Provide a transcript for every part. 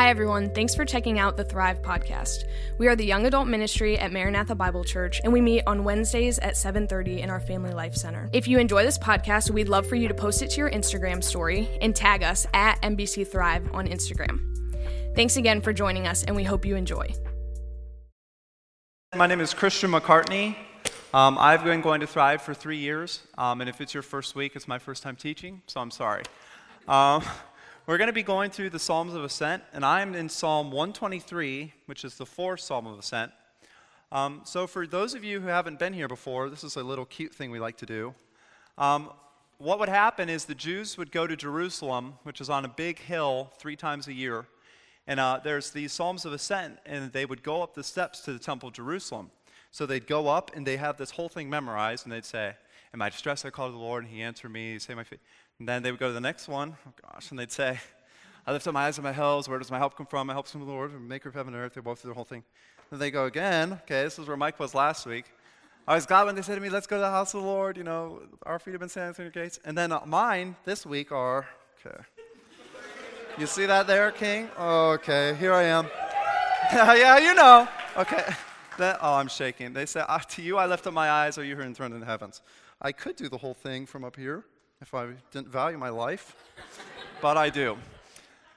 Hi, everyone. Thanks for checking out the Thrive podcast. We are the young adult ministry at Maranatha Bible Church, and we meet on Wednesdays at 7.30 in our Family Life Center. If you enjoy this podcast, we'd love for you to post it to your Instagram story and tag us at MBC Thrive on Instagram. Thanks again for joining us, and we hope you enjoy. My name is Christian McCartney. Um, I've been going to Thrive for three years, um, and if it's your first week, it's my first time teaching, so I'm sorry. Um, we're going to be going through the Psalms of Ascent, and I'm in Psalm 123, which is the fourth Psalm of Ascent. Um, so, for those of you who haven't been here before, this is a little cute thing we like to do. Um, what would happen is the Jews would go to Jerusalem, which is on a big hill, three times a year. And uh, there's these Psalms of Ascent, and they would go up the steps to the Temple of Jerusalem. So they'd go up, and they have this whole thing memorized, and they'd say, In my distress I called to the Lord, and he answered me, say my feet. And then they would go to the next one, oh gosh, and they'd say, I lift up my eyes to my hills. Where does my help come from? My help comes from the Lord, maker of heaven and earth. They both through the whole thing. Then they go again. Okay, this is where Mike was last week. I was glad when they said to me, let's go to the house of the Lord. You know, our feet have been standing through your gates. And then uh, mine this week are, okay. You see that there, King? Okay, here I am. yeah, you know. Okay. That, oh, I'm shaking. They said, To you I lift up my eyes, O you who are enthroned in the heavens. I could do the whole thing from up here if I didn't value my life, but I do.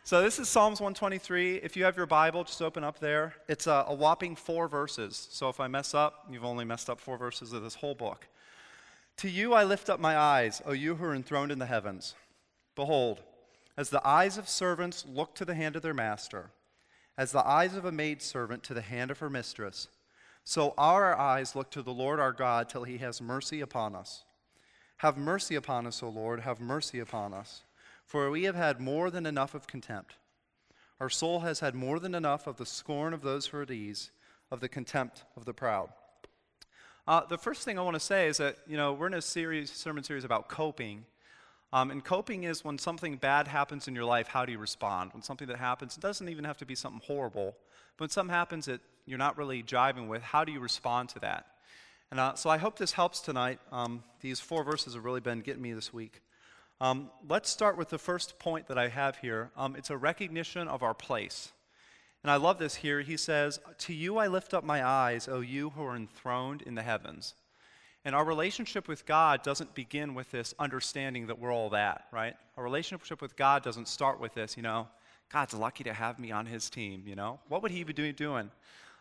So this is Psalms 123. If you have your Bible, just open up there. It's a, a, whopping four verses. So if I mess up, you've only messed up four verses of this whole book. To you I lift up my eyes, O you who are enthroned in the heavens. Behold, as the eyes of servants look to the hand of their master, as the eyes of a maidservant to the hand of her mistress, so our eyes look to the Lord our God till he has mercy upon us. Have mercy upon us, O Lord, have mercy upon us. For we have had more than enough of contempt. Our soul has had more than enough of the scorn of those who are at ease, of the contempt of the proud. Uh, the first thing I want to say is that, you know, we're in a series, sermon series about coping. Um, and coping is when something bad happens in your life, how do you respond? When something that happens, it doesn't even have to be something horrible, but when something happens that you're not really jiving with, how do you respond to that? And uh, so I hope this helps tonight. Um, these four verses have really been getting me this week. Um, let's start with the first point that I have here. Um, it's a recognition of our place. And I love this here. He says, To you I lift up my eyes, O you who are enthroned in the heavens. And our relationship with God doesn't begin with this understanding that we're all that, right? Our relationship with God doesn't start with this, you know, God's lucky to have me on his team, you know? What would he be doing?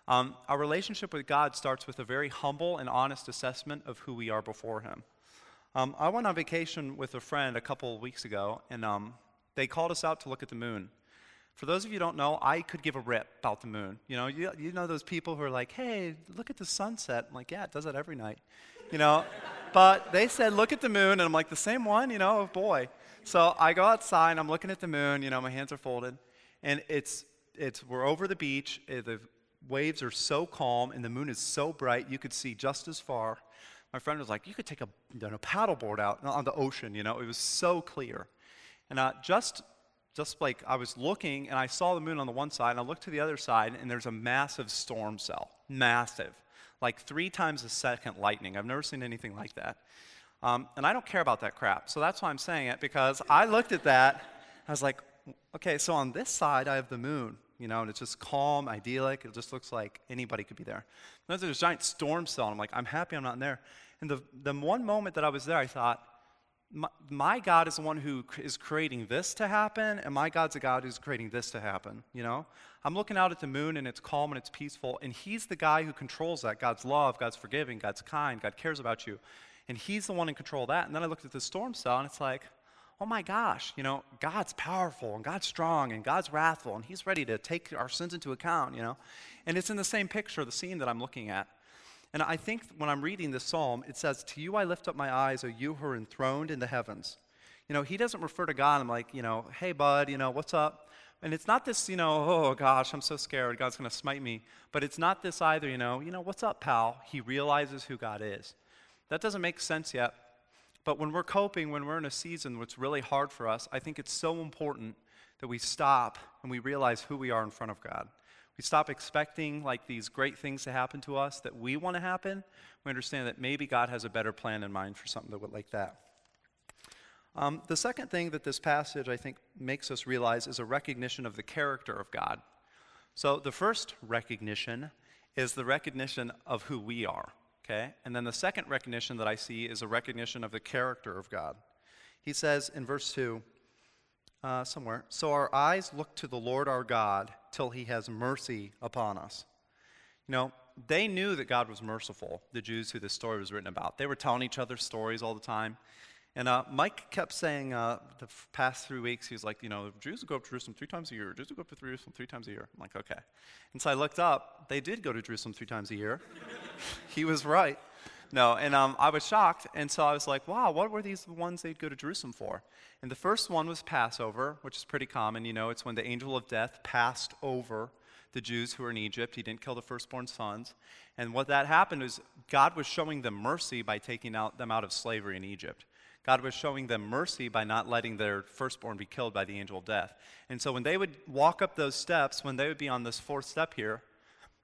Um, our relationship with God starts with a very humble and honest assessment of who we are before Him. Um, I went on vacation with a friend a couple weeks ago, and um, they called us out to look at the moon. For those of you who don't know, I could give a rip about the moon. You know, you, you know those people who are like, hey, look at the sunset. I'm like, yeah, it does that every night. You know, but they said, look at the moon, and I'm like, the same one? You know, boy. So I go outside, and I'm looking at the moon, you know, my hands are folded, and it's, it's we're over the beach, eh, the waves are so calm and the moon is so bright you could see just as far. My friend was like, you could take a you know, paddleboard out on the ocean, you know, it was so clear. And uh, just, just like I was looking and I saw the moon on the one side and I looked to the other side and there's a massive storm cell, massive, like three times a second lightning. I've never seen anything like that. Um, and I don't care about that crap. So that's why I'm saying it because I looked at that. I was like, okay, so on this side I have the moon you know, and it's just calm, idyllic. It just looks like anybody could be there. And there's a giant storm cell, and I'm like, I'm happy I'm not in there. And the, the one moment that I was there, I thought, my, my, God is the one who is creating this to happen, and my God's a God who's creating this to happen, you know? I'm looking out at the moon, and it's calm and it's peaceful, and He's the guy who controls that. God's love, God's forgiving, God's kind, God cares about you. And He's the one in control of that. And then I looked at the storm cell, and it's like, oh my gosh, you know, God's powerful and God's strong and God's wrathful and He's ready to take our sins into account, you know. And it's in the same picture, the scene that I'm looking at. And I think when I'm reading this psalm, it says, To you I lift up my eyes, O you who are enthroned in the heavens. You know, he doesn't refer to God. I'm like, you know, hey, bud, you know, what's up? And it's not this, you know, oh gosh, I'm so scared, God's going to smite me. But it's not this either, you know, you know, what's up, pal? He realizes who God is. That doesn't make sense yet, but when we're coping, when we're in a season that's really hard for us, I think it's so important that we stop and we realize who we are in front of God. We stop expecting like these great things to happen to us that we want to happen. We understand that maybe God has a better plan in mind for something that like that. Um, the second thing that this passage, I think, makes us realize is a recognition of the character of God. So the first recognition is the recognition of who we are, okay? And then the second recognition that I see is a recognition of the character of God. He says in verse 2, uh, somewhere, so our eyes look to the Lord our God till he has mercy upon us. You know, they knew that God was merciful, the Jews who this story was written about. They were telling each other stories all the time. And uh, Mike kept saying uh, the past three weeks, he was like, you know, Jews go up to Jerusalem three times a year. Jews go up to Jerusalem three times a year. I'm like, okay. And so I looked up. They did go to Jerusalem three times a year. he was right. No, and um, I was shocked. And so I was like, wow, what were these ones they'd go to Jerusalem for? And the first one was Passover, which is pretty common. You know, it's when the angel of death passed over the Jews who were in Egypt. He didn't kill the firstborn sons. And what that happened is God was showing them mercy by taking out, them out of slavery in Egypt. God was showing them mercy by not letting their firstborn be killed by the angel of death. And so when they would walk up those steps, when they would be on this fourth step here,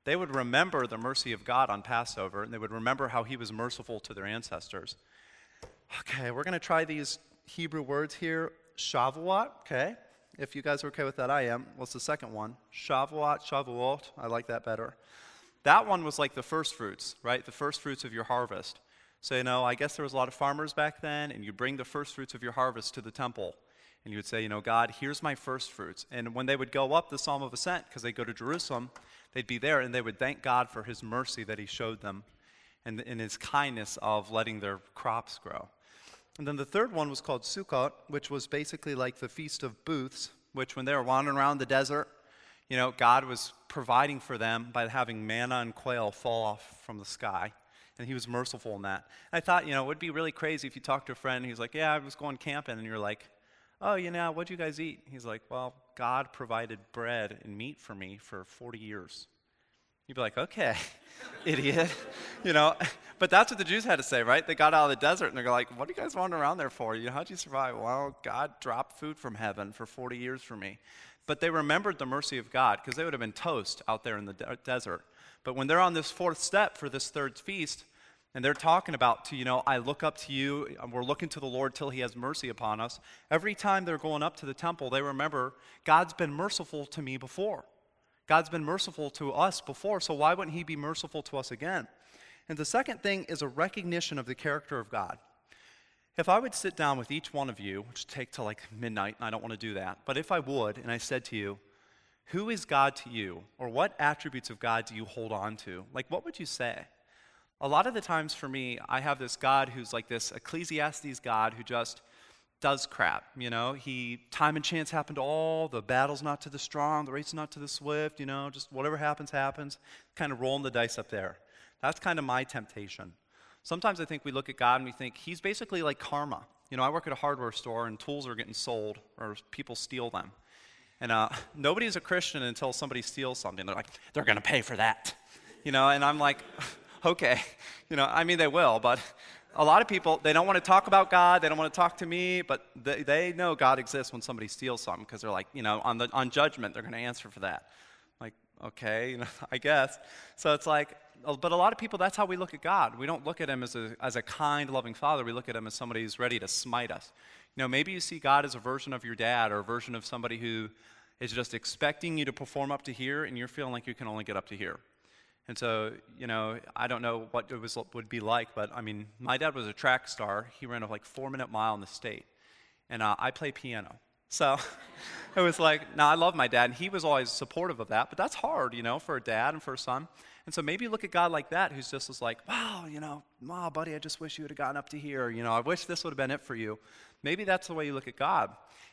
they would remember the mercy of God on Passover, and they would remember how he was merciful to their ancestors. Okay, we're going to try these Hebrew words here. Shavuot, okay? If you guys are okay with that, I am. What's the second one? Shavuot, Shavuot. I like that better. That one was like the first fruits, right? The first fruits of your harvest. So, you know, I guess there was a lot of farmers back then, and you bring the first fruits of your harvest to the temple. And you would say, you know, God, here's my first fruits. And when they would go up the Psalm of Ascent, because they go to Jerusalem, they'd be there and they would thank God for his mercy that he showed them and, and his kindness of letting their crops grow. And then the third one was called Sukkot, which was basically like the Feast of Booths, which when they were wandering around the desert, you know, God was providing for them by having manna and quail fall off from the sky and he was merciful in that. I thought, you know, it would be really crazy if you talked to a friend he's like, Yeah, I was going camping, and you're like, Oh, you know, what'd you guys eat? He's like, Well, God provided bread and meat for me for 40 years. You'd be like, Okay, idiot. you know, but that's what the Jews had to say, right? They got out of the desert and they're like, What are you guys wandering around there for? You know, how'd you survive? Well, God dropped food from heaven for 40 years for me. But they remembered the mercy of God because they would have been toast out there in the de- desert. But when they're on this fourth step for this third feast, and they're talking about to you know i look up to you we're looking to the lord till he has mercy upon us every time they're going up to the temple they remember god's been merciful to me before. God's been merciful to us before so why wouldn't he be merciful to us again? And the second thing is a recognition of the character of god. If i would sit down with each one of you which take till like midnight and i don't want to do that but if i would and i said to you who is God to you? Or what attributes of God do you hold on to? Like, what would you say? A lot of the times for me, I have this God who's like this Ecclesiastes God who just does crap. You know, he time and chance happen to all. The battle's not to the strong, the race not to the swift. You know, just whatever happens, happens. Kind of rolling the dice up there. That's kind of my temptation. Sometimes I think we look at God and we think he's basically like karma. You know, I work at a hardware store and tools are getting sold or people steal them. And uh, nobody's a Christian until somebody steals something. They're like, they're going to pay for that. You know, and I'm like, okay. You know, I mean, they will, but a lot of people, they don't want to talk about God. They don't want to talk to me, but they, they know God exists when somebody steals something because they're like, you know, on, the, on judgment, they're going to answer for that. Like, okay, you know, I guess. So it's like, but a lot of people, that's how we look at God. We don't look at him as a, as a kind, loving father. We look at him as somebody who's ready to smite us. Know, maybe you see God as a version of your dad or a version of somebody who is just expecting you to perform up to here, and you're feeling like you can only get up to here. And so, you know, I don't know what it was, would be like, but I mean, my dad was a track star. He ran a like four minute mile in the state. And uh, I play piano. So it was like, now I love my dad, and he was always supportive of that, but that's hard, you know, for a dad and for a son. And so maybe look at God like that, who's just was like, wow, you know, wow, buddy, I just wish you would have gotten up to here. You know, I wish this would have been it for you. Maybe that's the way you look at God.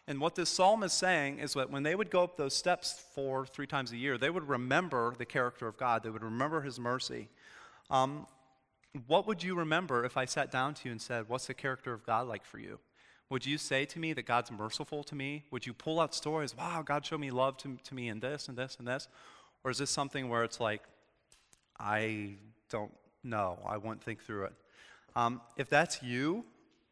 And what this psalm is saying is that when they would go up those steps four, three times a year, they would remember the character of God. They would remember his mercy. Um, what would you remember if I sat down to you and said, What's the character of God like for you? Would you say to me that God's merciful to me? Would you pull out stories, wow, God showed me love to, to me in this and this and this? Or is this something where it's like, I don't know. I won't think through it. Um, if that's you,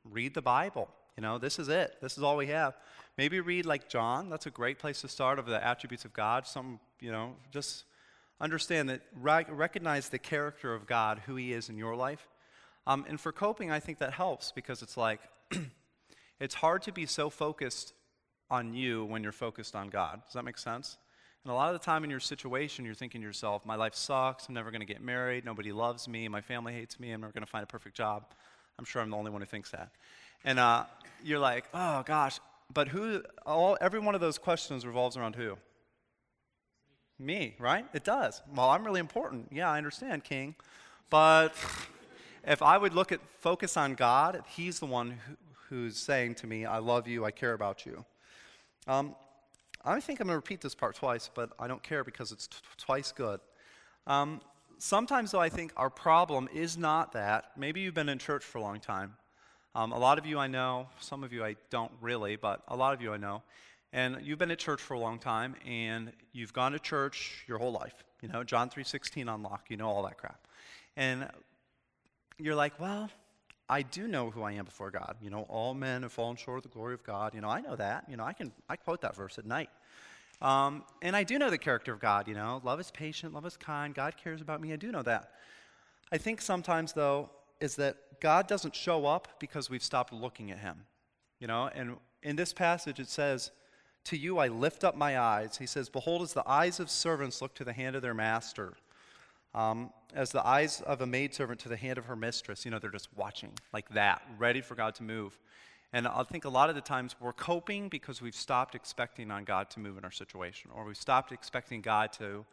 read the Bible. You know, this is it. This is all we have. Maybe read like John. That's a great place to start of the attributes of God. Some, you know, just understand that, recognize the character of God, who He is in your life. Um, and for coping, I think that helps because it's like, It's hard to be so focused on you when you're focused on God. Does that make sense? And a lot of the time in your situation, you're thinking to yourself, my life sucks. I'm never going to get married. Nobody loves me. My family hates me. I'm never going to find a perfect job. I'm sure I'm the only one who thinks that. And uh, you're like, oh gosh. But who, all, every one of those questions revolves around who? Me, right? It does. Well, I'm really important. Yeah, I understand, King. But if I would look at focus on God, He's the one who, who's saying to me, I love you, I care about you. Um, I think I'm going to repeat this part twice, but I don't care because it's t- twice good. Um, sometimes, though, I think our problem is not that. Maybe you've been in church for a long time. Um, a lot of you I know, some of you I don't really, but a lot of you I know. And you've been at church for a long time, and you've gone to church your whole life. You know, John 3.16 unlock, you know all that crap. And you're like, well, I do know who I am before God. You know, all men have fallen short of the glory of God. You know, I know that. You know, I can I quote that verse at night. Um, and I do know the character of God. You know, love is patient, love is kind. God cares about me. I do know that. I think sometimes though is that God doesn't show up because we've stopped looking at Him. You know, and in this passage it says, "To you I lift up my eyes." He says, "Behold, as the eyes of servants look to the hand of their master." Um, as the eyes of a maidservant to the hand of her mistress. You know, they're just watching like that, ready for God to move. And I think a lot of the times we're coping because we've stopped expecting on God to move in our situation, or we've stopped expecting God to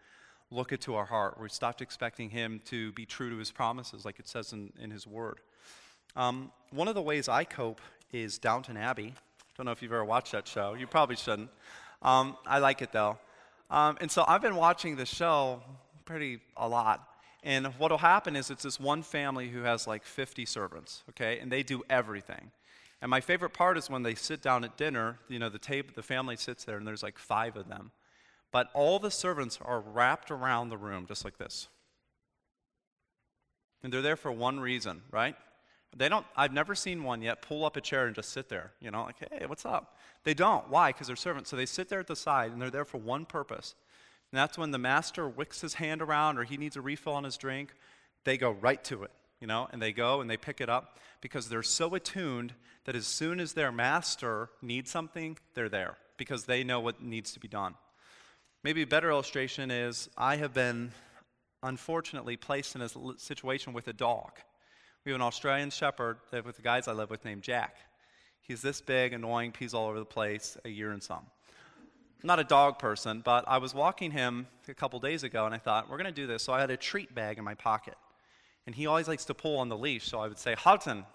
look into our heart, or we've stopped expecting Him to be true to His promises, like it says in, in His Word. Um, one of the ways I cope is Downton Abbey. Don't know if you've ever watched that show. You probably shouldn't. Um, I like it though. Um, and so I've been watching the show pretty a lot. And what will happen is it's this one family who has like 50 servants, okay? And they do everything. And my favorite part is when they sit down at dinner, you know, the table, the family sits there and there's like five of them. But all the servants are wrapped around the room just like this. And they're there for one reason, right? They don't, I've never seen one yet pull up a chair and just sit there, you know, like, hey, what's up? They don't. Why? Because they're servants. So they sit there at the side and they're there for one purpose. And that's when the master wicks his hand around or he needs a refill on his drink, they go right to it, you know, and they go and they pick it up because they're so attuned that as soon as their master needs something, they're there because they know what needs to be done. Maybe a better illustration is I have been unfortunately placed in a situation with a dog. We have an Australian shepherd that with the guys I live with named Jack. He's this big, annoying, pees all over the place, a year and some. Not a dog person, but I was walking him a couple days ago and I thought, we're going to do this. So I had a treat bag in my pocket. And he always likes to pull on the leash. So I would say, Hudson.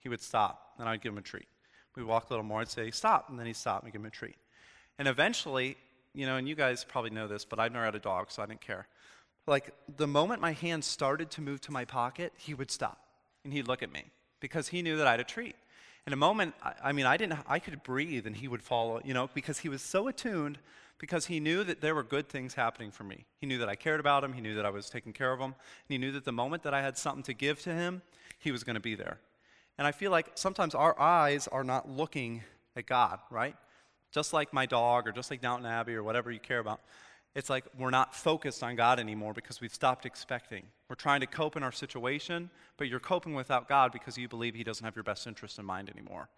He would stop. and I'd give him a treat. We'd walk a little more. I'd say, stop. And then he'd stop and give him a treat. And eventually, you know, and you guys probably know this, but I've never had a dog, so I didn't care. Like the moment my hand started to move to my pocket, he would stop and he'd look at me because he knew that I had a treat. In a moment, I, mean, I didn't, I could breathe and he would follow, you know, because he was so attuned because he knew that there were good things happening for me. He knew that I cared about him. He knew that I was taking care of him. And he knew that the moment that I had something to give to him, he was going to be there. And I feel like sometimes our eyes are not looking at God, right? Just like my dog or just like Downton Abbey or whatever you care about it's like we're not focused on God anymore because we've stopped expecting. We're trying to cope in our situation, but you're coping without God because you believe He doesn't have your best interest in mind anymore.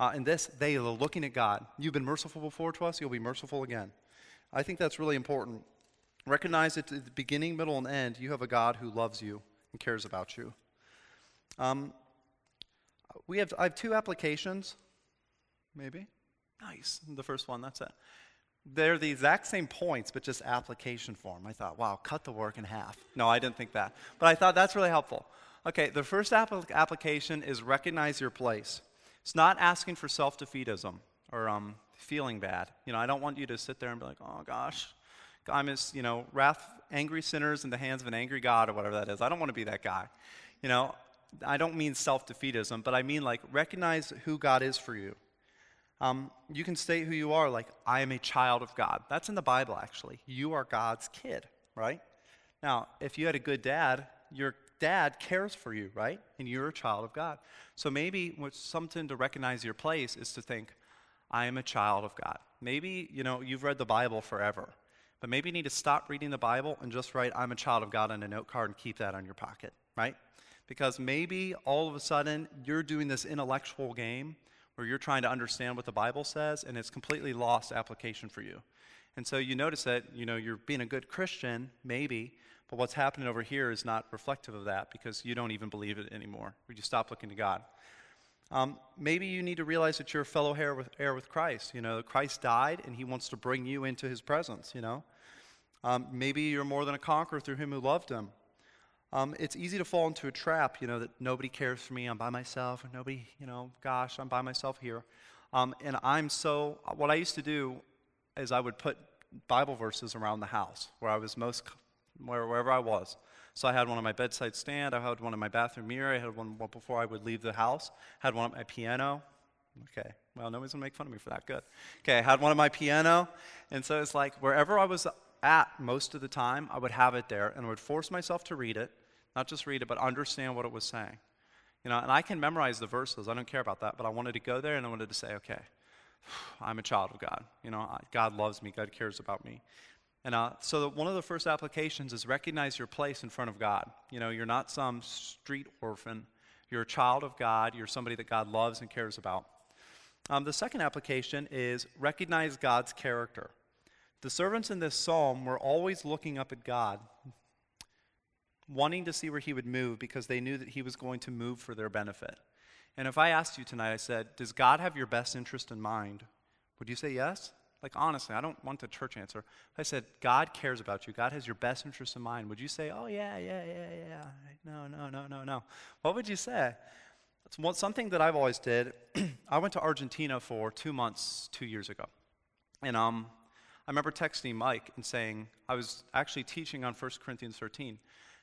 Uh, and this, they are looking at God. You've been merciful before to us, you'll be merciful again. I think that's really important. Recognize that at the beginning, middle, and end, you have a God who loves you and cares about you. Um, we have, I have two applications, maybe. Nice. The first one, that's it. They're the exact same points, but just application form. I thought, wow, cut the work in half. No, I didn't think that. But I thought that's really helpful. Okay, the first application is recognize your place. It's not asking for self defeatism or um, feeling bad. You know, I don't want you to sit there and be like, oh gosh, I'm as, you know, wrath, angry sinners in the hands of an angry God or whatever that is. I don't want to be that guy. You know, I don't mean self defeatism, but I mean like recognize who God is for you. Um, you can state who you are, like, I am a child of God. That's in the Bible, actually. You are God's kid, right? Now, if you had a good dad, your dad cares for you, right? And you're a child of God. So maybe something to recognize your place is to think, I am a child of God. Maybe, you know, you've read the Bible forever, but maybe you need to stop reading the Bible and just write, I'm a child of God on a note card and keep that on your pocket, right? Because maybe all of a sudden you're doing this intellectual game where you're trying to understand what the Bible says and it's completely lost application for you. And so you notice that, you know, you're being a good Christian, maybe, but what's happening over here is not reflective of that because you don't even believe it anymore. Or you stop looking to God. Um, maybe you need to realize that you're a fellow heir with, heir with Christ. You know, Christ died and he wants to bring you into his presence, you know. Um, maybe you're more than a conqueror through him who loved him. Um, it's easy to fall into a trap, you know, that nobody cares for me, I'm by myself, nobody, you know, gosh, I'm by myself here. Um, and I'm so, what I used to do is I would put Bible verses around the house where I was most, where, wherever I was. So I had one on my bedside stand, I had one in my bathroom mirror, I had one before I would leave the house, I had one on my piano. Okay, well, nobody's gonna make fun of me for that. Good. Okay, I had one on my piano, and so it's like wherever I was at most of the time, I would have it there, and I would force myself to read it, not just read it, but understand what it was saying. You know, and I can memorize the verses. I don't care about that, but I wanted to go there and I wanted to say, okay, I'm a child of God. You know, God loves me. God cares about me. And uh, so one of the first applications is recognize your place in front of God. You know, you're not some street orphan. You're a child of God. You're somebody that God loves and cares about. Um, the second application is recognize God's character. The servants in this psalm were always looking up at God, wanting to see where He would move because they knew that He was going to move for their benefit. And if I asked you tonight, I said, Does God have your best interest in mind? Would you say yes? Like, honestly, I don't want the church answer. I said, God cares about you, God has your best interest in mind, would you say, oh, yeah, yeah, yeah, yeah? No, no, no, no, no. What would you say? It's something that I've always did. I went to Argentina for two months, two years ago. And um, I remember texting Mike and saying, I was actually teaching on 1 Corinthians 13.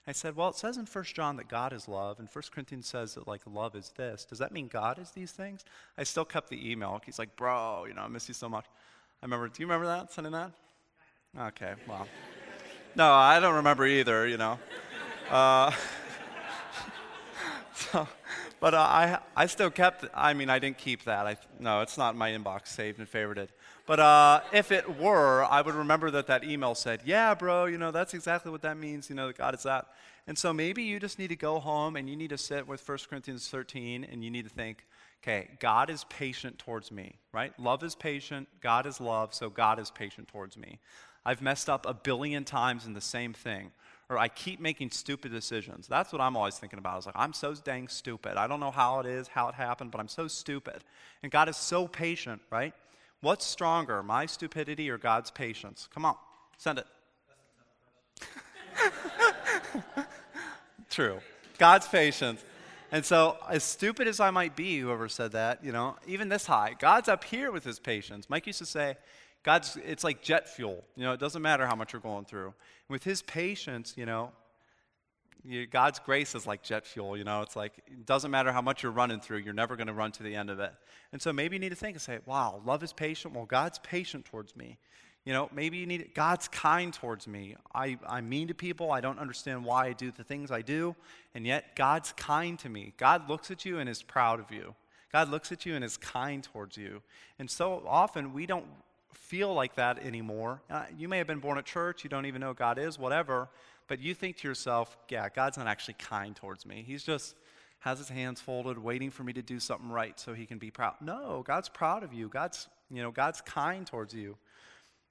I said, Well, it says in 1 John that God is love, and 1 Corinthians says that, like, love is this. Does that mean God is these things? I still kept the email. He's like, Bro, you know, I miss you so much. I remember, do you remember that, sending that? Okay, well. No, I don't remember either, you know. Uh, so, but uh, I, I still kept, I mean, I didn't keep that. I, no, it's not in my inbox saved and favorited. But uh, if it were, I would remember that that email said, yeah, bro, you know, that's exactly what that means, you know, that God is that. And so maybe you just need to go home and you need to sit with 1 Corinthians 13 and you need to think, okay, God is patient towards me, right? Love is patient, God is love, so God is patient towards me. I've messed up a billion times in the same thing or I keep making stupid decisions. That's what I'm always thinking about. I was like, I'm so dang stupid. I don't know how it is, how it happened, but I'm so stupid. And God is so patient, right? What's stronger, my stupidity or God's patience? Come on, send it. True. God's patience. And so, as stupid as I might be, whoever said that, you know, even this high, God's up here with his patience. Mike used to say, God's, it's like jet fuel. You know, it doesn't matter how much you're going through. With his patience, you know, you, God's grace is like jet fuel. You know, it's like, it doesn't matter how much you're running through, you're never going to run to the end of it. And so maybe you need to think and say, wow, love is patient. Well, God's patient towards me. You know, maybe you need, God's kind towards me. I, I'm mean to people. I don't understand why I do the things I do. And yet, God's kind to me. God looks at you and is proud of you. God looks at you and is kind towards you. And so often we don't feel like that anymore. Uh, you may have been born at church, you don't even know God is, whatever, but you think to yourself, yeah, God's not actually kind towards me. He's just has his hands folded, waiting for me to do something right so he can be proud. No, God's proud of you. God's, you know, God's kind towards you.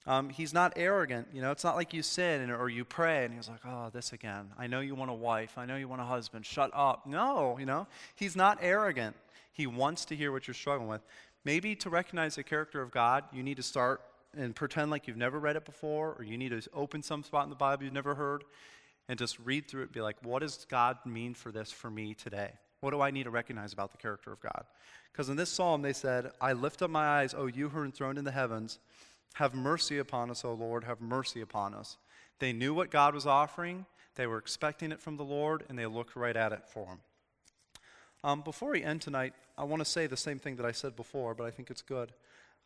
Um, he's not arrogant. You know, it's not like you sin and, or you pray and he's like, oh, this again. I know you want a wife. I know you want a husband. Shut up. No, you know, he's not arrogant. He wants to hear what you're struggling with. Maybe to recognize the character of God, you need to start and pretend like you've never read it before, or you need to open some spot in the Bible you've never heard and just read through it be like, what does God mean for this for me today? What do I need to recognize about the character of God? Because in this psalm, they said, I lift up my eyes, O you who are enthroned in the heavens. Have mercy upon us, O Lord, have mercy upon us. They knew what God was offering, they were expecting it from the Lord, and they looked right at it for Him. Um, before we end tonight, I want to say the same thing that I said before, but I think it's good.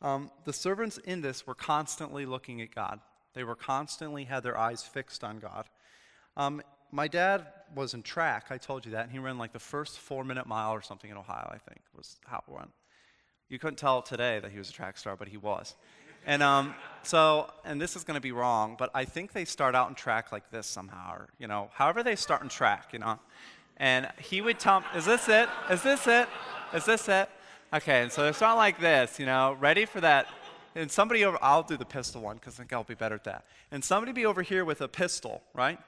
Um, the servants in this were constantly looking at God. They were constantly had their eyes fixed on God. Um, my dad was in track. I told you that, and he ran like the first four-minute mile or something in Ohio. I think was how it went. You couldn't tell today that he was a track star, but he was. And um, so, and this is going to be wrong, but I think they start out in track like this somehow, or you know, however they start in track, you know. And he would tell, "Is this it? Is this it? Is this it?" Okay, and so it's not like this, you know, ready for that. And somebody over, I'll do the pistol one because I think I'll be better at that. And somebody be over here with a pistol, right?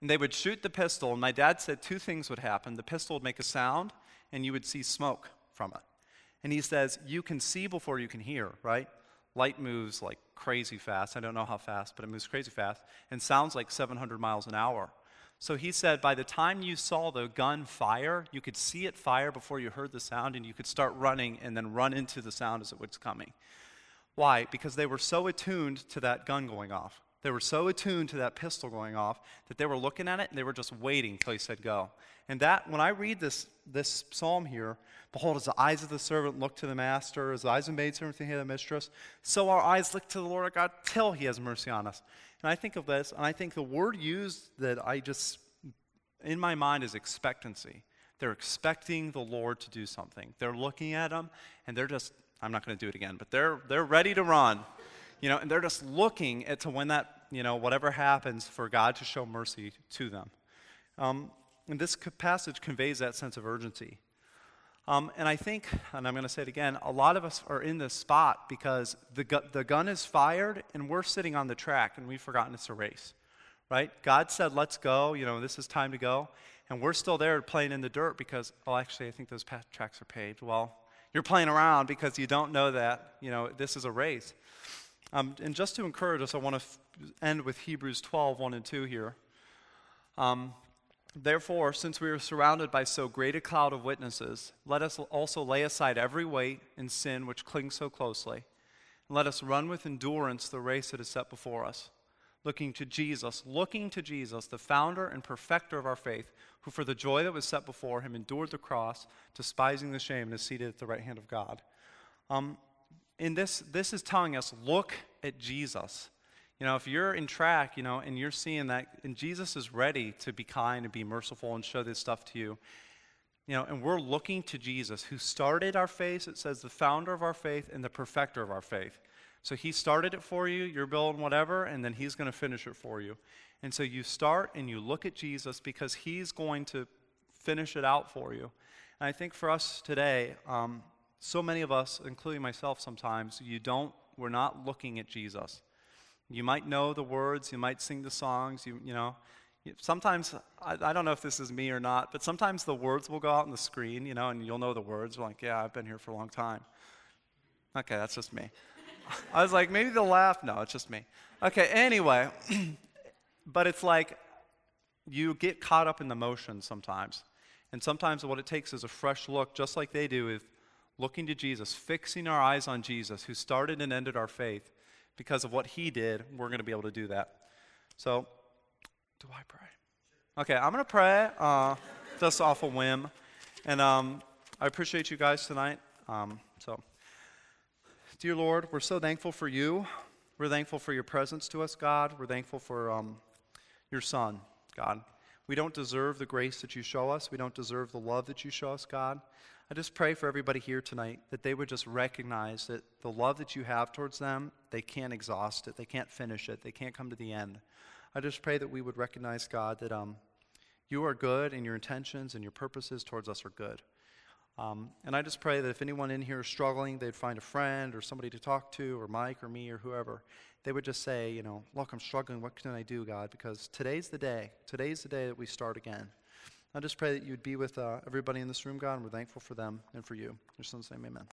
And they would shoot the pistol, and my dad said two things would happen. The pistol would make a sound, and you would see smoke from it. And he says, You can see before you can hear, right? Light moves like crazy fast. I don't know how fast, but it moves crazy fast, and sounds like 700 miles an hour. So he said, by the time you saw the gun fire, you could see it fire before you heard the sound, and you could start running and then run into the sound as it was coming. Why? Because they were so attuned to that gun going off. They were so attuned to that pistol going off that they were looking at it and they were just waiting until he said go. And that, when I read this, this psalm here, behold, as the eyes of the servant look to the master, as the eyes of the maidservant to the mistress, so our eyes look to the Lord our God till he has mercy on us. And I think of this, and I think the word used that I just, in my mind, is expectancy. They're expecting the Lord to do something. They're looking at him, and they're just, I'm not going to do it again, but they're, they're ready to run. You know, and they're just looking at to when that, you know, whatever happens for God to show mercy to them. Um, and this passage conveys that sense of urgency. Um, and I think, and I'm going to say it again, a lot of us are in this spot because the, gu- the gun is fired and we're sitting on the track and we've forgotten it's a race, right? God said, let's go, you know, this is time to go. And we're still there playing in the dirt because, well, actually, I think those path- tracks are paved. Well, you're playing around because you don't know that, you know, this is a race. Um, and just to encourage us, I want to f- end with Hebrews 12, 1 and 2 here. Um, Therefore, since we are surrounded by so great a cloud of witnesses, let us also lay aside every weight and sin which clings so closely. And let us run with endurance the race that is set before us, looking to Jesus, looking to Jesus, the founder and perfecter of our faith, who for the joy that was set before him endured the cross, despising the shame, and is seated at the right hand of God. Um, in this, this is telling us look at Jesus. You know, if you're in track, you know, and you're seeing that, and Jesus is ready to be kind and be merciful and show this stuff to you, you know, and we're looking to Jesus, who started our faith, it says the founder of our faith and the perfecter of our faith. So he started it for you, you're building whatever, and then he's going to finish it for you. And so you start and you look at Jesus because he's going to finish it out for you. And I think for us today, um, so many of us, including myself sometimes, you don't, we're not looking at Jesus. You might know the words, you might sing the songs, you, you know. Sometimes, I, I don't know if this is me or not, but sometimes the words will go out on the screen, you know, and you'll know the words. We're like, yeah, I've been here for a long time. Okay, that's just me. I was like, maybe they'll laugh. No, it's just me. Okay, anyway, but it's like you get caught up in the motion sometimes. And sometimes what it takes is a fresh look, just like they do, is looking to Jesus, fixing our eyes on Jesus, who started and ended our faith, because of what he did, we're going to be able to do that. So, do I pray? Okay, I'm going to pray uh, just off a whim. And um, I appreciate you guys tonight. Um, so, dear Lord, we're so thankful for you. We're thankful for your presence to us, God. We're thankful for um, your Son, God. We don't deserve the grace that you show us. We don't deserve the love that you show us, God. I just pray for everybody here tonight that they would just recognize that the love that you have towards them, they can't exhaust it, they can't finish it, they can't come to the end. I just pray that we would recognize, God, that um, you are good and your intentions and your purposes towards us are good. Um, and I just pray that if anyone in here is struggling, they'd find a friend or somebody to talk to, or Mike or me or whoever. They would just say, you know, look, I'm struggling. What can I do, God? Because today's the day. Today's the day that we start again. I just pray that you would be with uh, everybody in this room, God, and we're thankful for them and for you. In your son's name, amen.